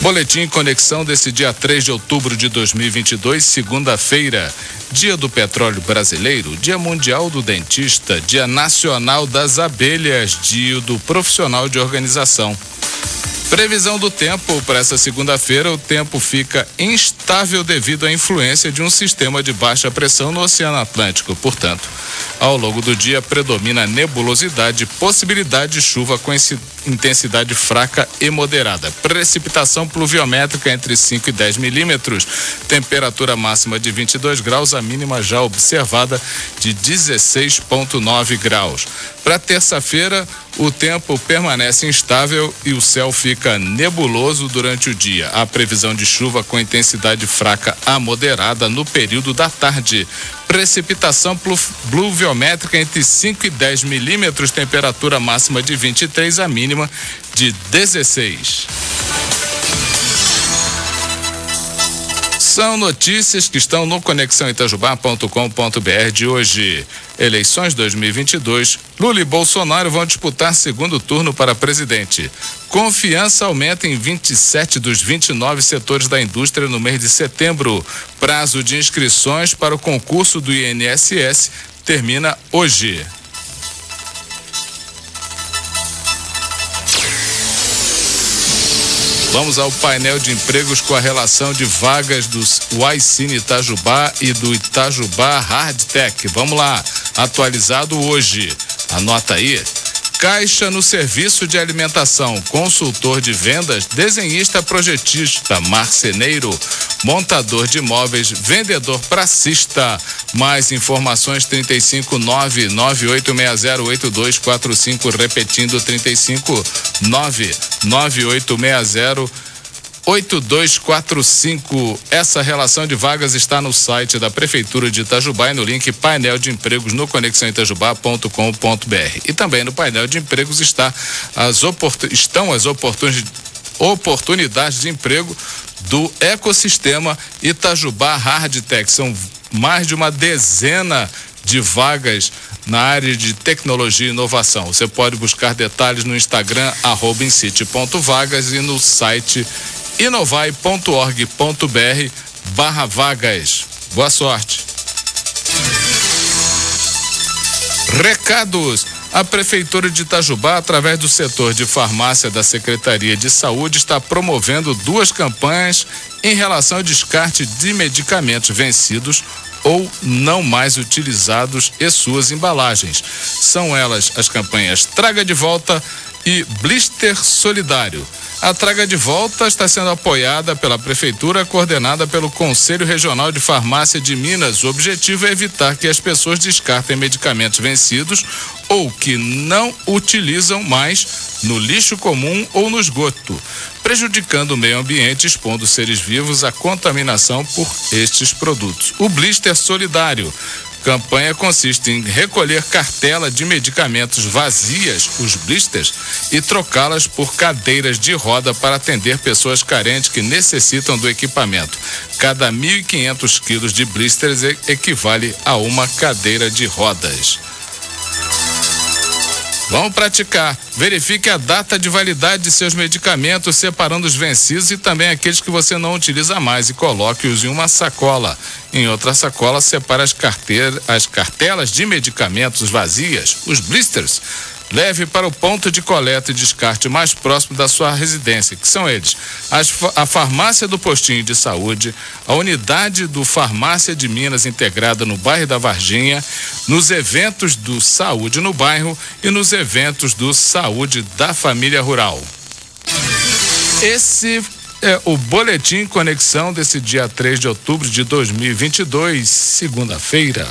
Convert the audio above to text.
Boletim Conexão desse dia 3 de outubro de 2022, segunda-feira. Dia do Petróleo Brasileiro, Dia Mundial do Dentista, Dia Nacional das Abelhas, Dia do Profissional de Organização. Previsão do tempo para essa segunda-feira: o tempo fica instável devido à influência de um sistema de baixa pressão no Oceano Atlântico. Portanto, ao longo do dia predomina nebulosidade, possibilidade de chuva com intensidade fraca e moderada. Precipitação pluviométrica entre 5 e 10 milímetros. Temperatura máxima de 22 graus, a mínima já observada de 16,9 graus. Para terça-feira, o tempo permanece instável e o céu fica nebuloso durante o dia. A previsão de chuva com intensidade fraca a moderada no período da tarde. Precipitação pluviométrica entre 5 e 10 milímetros, temperatura máxima de 23, a mínima de 16. São notícias que estão no conexãoitajubá.com.br de hoje. Eleições 2022. Lula e Bolsonaro vão disputar segundo turno para presidente. Confiança aumenta em 27 dos 29 setores da indústria no mês de setembro. Prazo de inscrições para o concurso do INSS termina hoje. Vamos ao painel de empregos com a relação de vagas dos Uaicine Itajubá e do Itajubá Hardtech. Vamos lá, atualizado hoje. Anota aí. Caixa no serviço de alimentação, consultor de vendas, desenhista projetista, marceneiro, montador de imóveis, vendedor pracista. Mais informações 35998608245 repetindo 3599860 8245. Essa relação de vagas está no site da Prefeitura de Itajubá e no link painel de empregos no conexãoitajubá.com.br. E também no painel de empregos está as estão as oportunidades de emprego do ecossistema Itajubá Hardtech. São mais de uma dezena de vagas na área de tecnologia e inovação. Você pode buscar detalhes no Instagram, arroba e no site inovai.org.br barra vagas. Boa sorte. Recados. A Prefeitura de Itajubá, através do setor de farmácia da Secretaria de Saúde, está promovendo duas campanhas em relação ao descarte de medicamentos vencidos ou não mais utilizados e suas embalagens. São elas as campanhas Traga de Volta e Blister Solidário. A Traga de Volta está sendo apoiada pela Prefeitura, coordenada pelo Conselho Regional de Farmácia de Minas. O objetivo é evitar que as pessoas descartem medicamentos vencidos ou que não utilizam mais no lixo comum ou no esgoto, prejudicando o meio ambiente, expondo seres vivos à contaminação por estes produtos. O Blister Solidário Campanha consiste em recolher cartela de medicamentos vazias, os blisters, e trocá-las por cadeiras de roda para atender pessoas carentes que necessitam do equipamento. Cada 1.500 quilos de blisters equivale a uma cadeira de rodas. Vamos praticar. Verifique a data de validade de seus medicamentos, separando os vencidos e também aqueles que você não utiliza mais e coloque-os em uma sacola. Em outra sacola, separe as, as cartelas de medicamentos vazias, os blisters leve para o ponto de coleta e descarte mais próximo da sua residência, que são eles: as, a farmácia do postinho de saúde, a unidade do Farmácia de Minas integrada no bairro da Varginha, nos eventos do Saúde no bairro e nos eventos do Saúde da Família Rural. Esse é o boletim conexão desse dia 3 de outubro de 2022, segunda-feira.